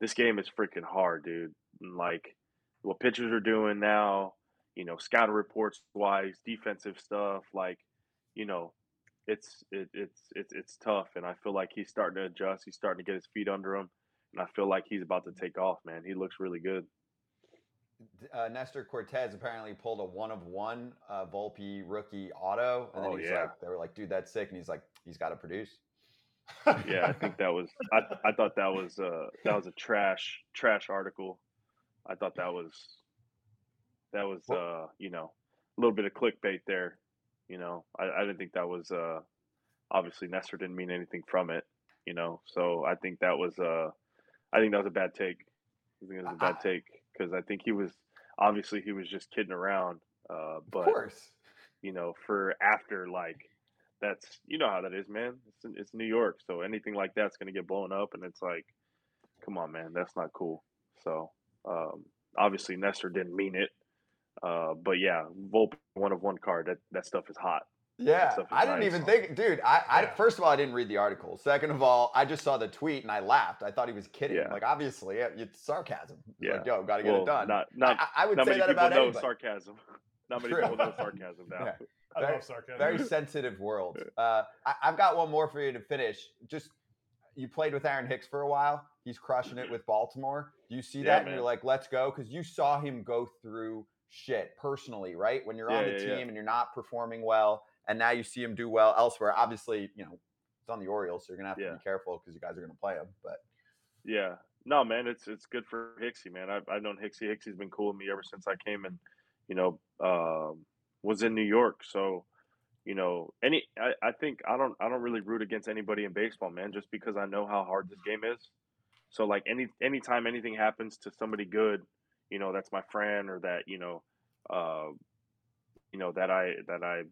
this game is freaking hard, dude. Like, what pitchers are doing now, you know, scouting reports wise, defensive stuff, like, you know, it's it, it's it's it's tough, and I feel like he's starting to adjust. He's starting to get his feet under him, and I feel like he's about to take off, man. He looks really good. uh, Nestor Cortes apparently pulled a one of one uh, Volpe rookie auto, and then Oh, he's yeah. like, they were like, "Dude, that's sick," and he's like, "He's got to produce." Yeah, I think that was I, I thought that was uh that was a trash trash article. I thought that was that was uh you know a little bit of clickbait there. You know, I, I didn't think that was uh obviously Nestor didn't mean anything from it. You know, so I think that was uh I think that was a bad take. I think it was a bad I- take because I think he was obviously he was just kidding around. Uh, of but course. you know, for after like that's you know how that is, man. It's it's New York, so anything like that's gonna get blown up, and it's like, come on, man, that's not cool. So um, obviously Nestor didn't mean it, uh, but yeah, Volpe one of one card. That that stuff is hot. Yeah, I didn't even think, dude. I, I Yeah. first of all, I didn't read the article. Second of all, I just saw the tweet and I laughed. I thought he was kidding. Yeah. Like, obviously, it's sarcasm. It's Yeah. like, yo, got to get well, it done. not not I, I would not say that about know anybody. sarcasm. Not many True. people know sarcasm now. Yeah. I Very- love sarcasm. Very sensitive world. Uh, I, I've got one more for you to finish. Just you played with Aaron Hicks for a while. He's crushing it with Baltimore. Do you see Yeah, that? And you're like, let's go, because you saw him go through shit personally, right? When you're on the yeah, team yeah. and you're not performing well, and now you see him do well elsewhere. Obviously, you know it's on the Orioles, so you're gonna have to Yeah. be careful because you guys are gonna play him. But Yeah. No, man, it's it's good for Hixie, man. I've I've known Hixie. Hixie's been cool with me ever since I came and, you know, um, was in New York. So, you know, any I, I think I don't I don't really root against anybody in baseball, man, just because I know how hard this game is. So like any anytime anything happens to somebody good, you know, that's my friend or that, you know, uh, you know, that I that I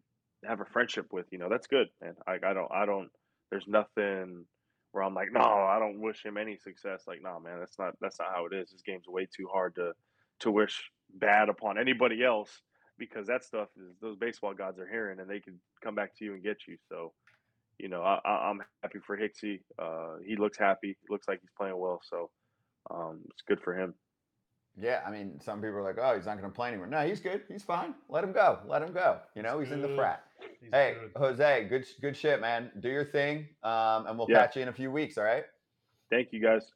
have a friendship with, you know, that's good, And I I don't I don't there's nothing where I'm like, no, I don't wish him any success. Like, no, man, that's not that's not how it is. This game's way too hard to to wish bad upon anybody else because that stuff is those baseball gods are hearing and they can come back to you and get you. So, you know, I, I'm happy for Hixie. Uh, he looks happy. Looks like he's playing well. So, um, it's good for him. Yeah, I mean, some people are like, oh, he's not gonna play anymore. No, he's good. He's fine. Let him go. Let him go. You know, he's in the frat. He's Hey, good. Jose, good good shit, man. Do your thing, um, and we'll Yeah. catch you in a few weeks. All right. Thank you guys.